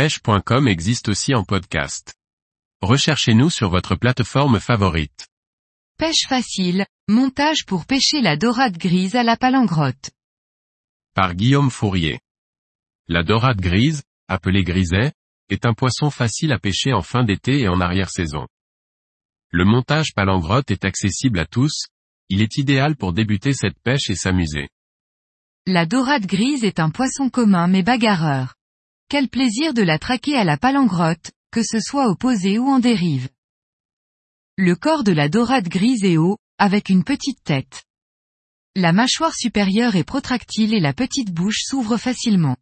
pêche.com existe aussi en podcast. Recherchez-nous sur votre plateforme favorite. Pêche facile, montage pour pêcher la dorade grise à la palangrotte. Par Guillaume Fourier. La dorade grise, appelée griset, est un poisson facile à pêcher en fin d'été et en arrière-saison. Le montage palangrotte est accessible à tous, il est idéal pour débuter cette pêche et s'amuser. La dorade grise est un poisson commun mais bagarreur. Quel plaisir de la traquer à la palangrotte, que ce soit au ou en dérive. Le corps de la dorade grise est haut, avec une petite tête. La mâchoire supérieure est protractile et la petite bouche s'ouvre facilement.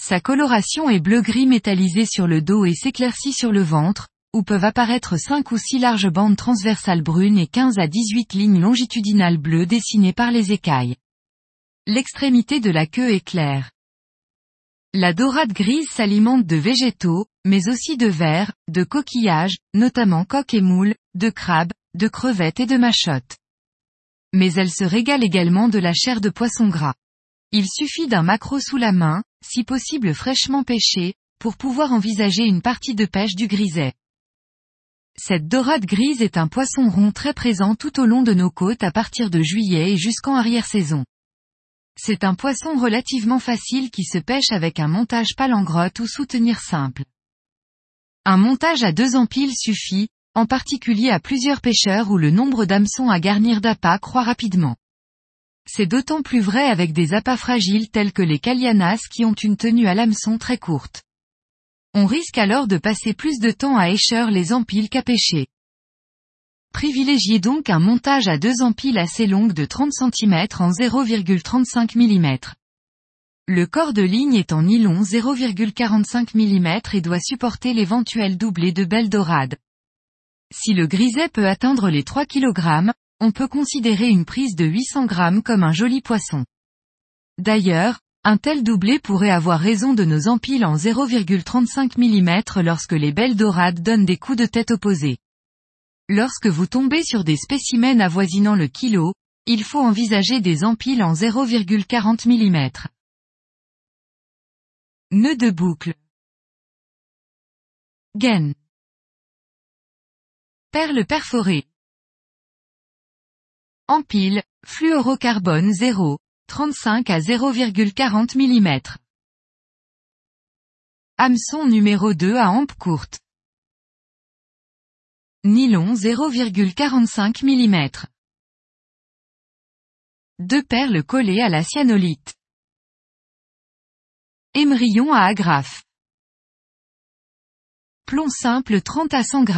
Sa coloration est bleu-gris métallisé sur le dos et s'éclaircit sur le ventre, où peuvent apparaître 5 ou 6 larges bandes transversales brunes et 15 à 18 lignes longitudinales bleues dessinées par les écailles. L'extrémité de la queue est claire. La dorade grise s'alimente de végétaux, mais aussi de vers, de coquillages, notamment coques et moules, de crabes, de crevettes et de machottes. Mais elle se régale également de la chair de poisson gras. Il suffit d'un maquereau sous la main, si possible fraîchement pêché, pour pouvoir envisager une partie de pêche du griset. Cette dorade grise est un poisson rond très présent tout au long de nos côtes à partir de juillet et jusqu'en arrière-saison. C'est un poisson relativement facile qui se pêche avec un montage palangrotte ou soutenir simple. Un montage à deux empiles suffit, en particulier à plusieurs pêcheurs où le nombre d'hameçons à garnir d'appâts croît rapidement. C'est d'autant plus vrai avec des appâts fragiles tels que les calianas qui ont une tenue à l'hameçon très courte. On risque alors de passer plus de temps à écheur les empiles qu'à pêcher. Privilégiez donc un montage à deux empiles assez longues de 30 cm en 0,35 mm. Le corps de ligne est en nylon 0,45 mm et doit supporter l'éventuel doublé de belle dorade. Si le griset peut atteindre les 3 kg, on peut considérer une prise de 800 g comme un joli poisson. D'ailleurs, un tel doublé pourrait avoir raison de nos empiles en 0,35 mm lorsque les belles dorades donnent des coups de tête opposés. Lorsque vous tombez sur des spécimens avoisinant le kilo, il faut envisager des empiles en 0,40 mm. Nœud de boucle. Gaine. Perle perforée. Empile, fluorocarbone 0, 35 à 0,40 mm. Hameçon numéro 2 à hampe courte. Nylon 0,45 mm. Deux perles collées à la cyanolite. Émerillon à agrafe. Plomb simple 30 à 100 g.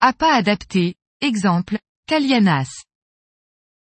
Appât adapté, exemple, Calianas.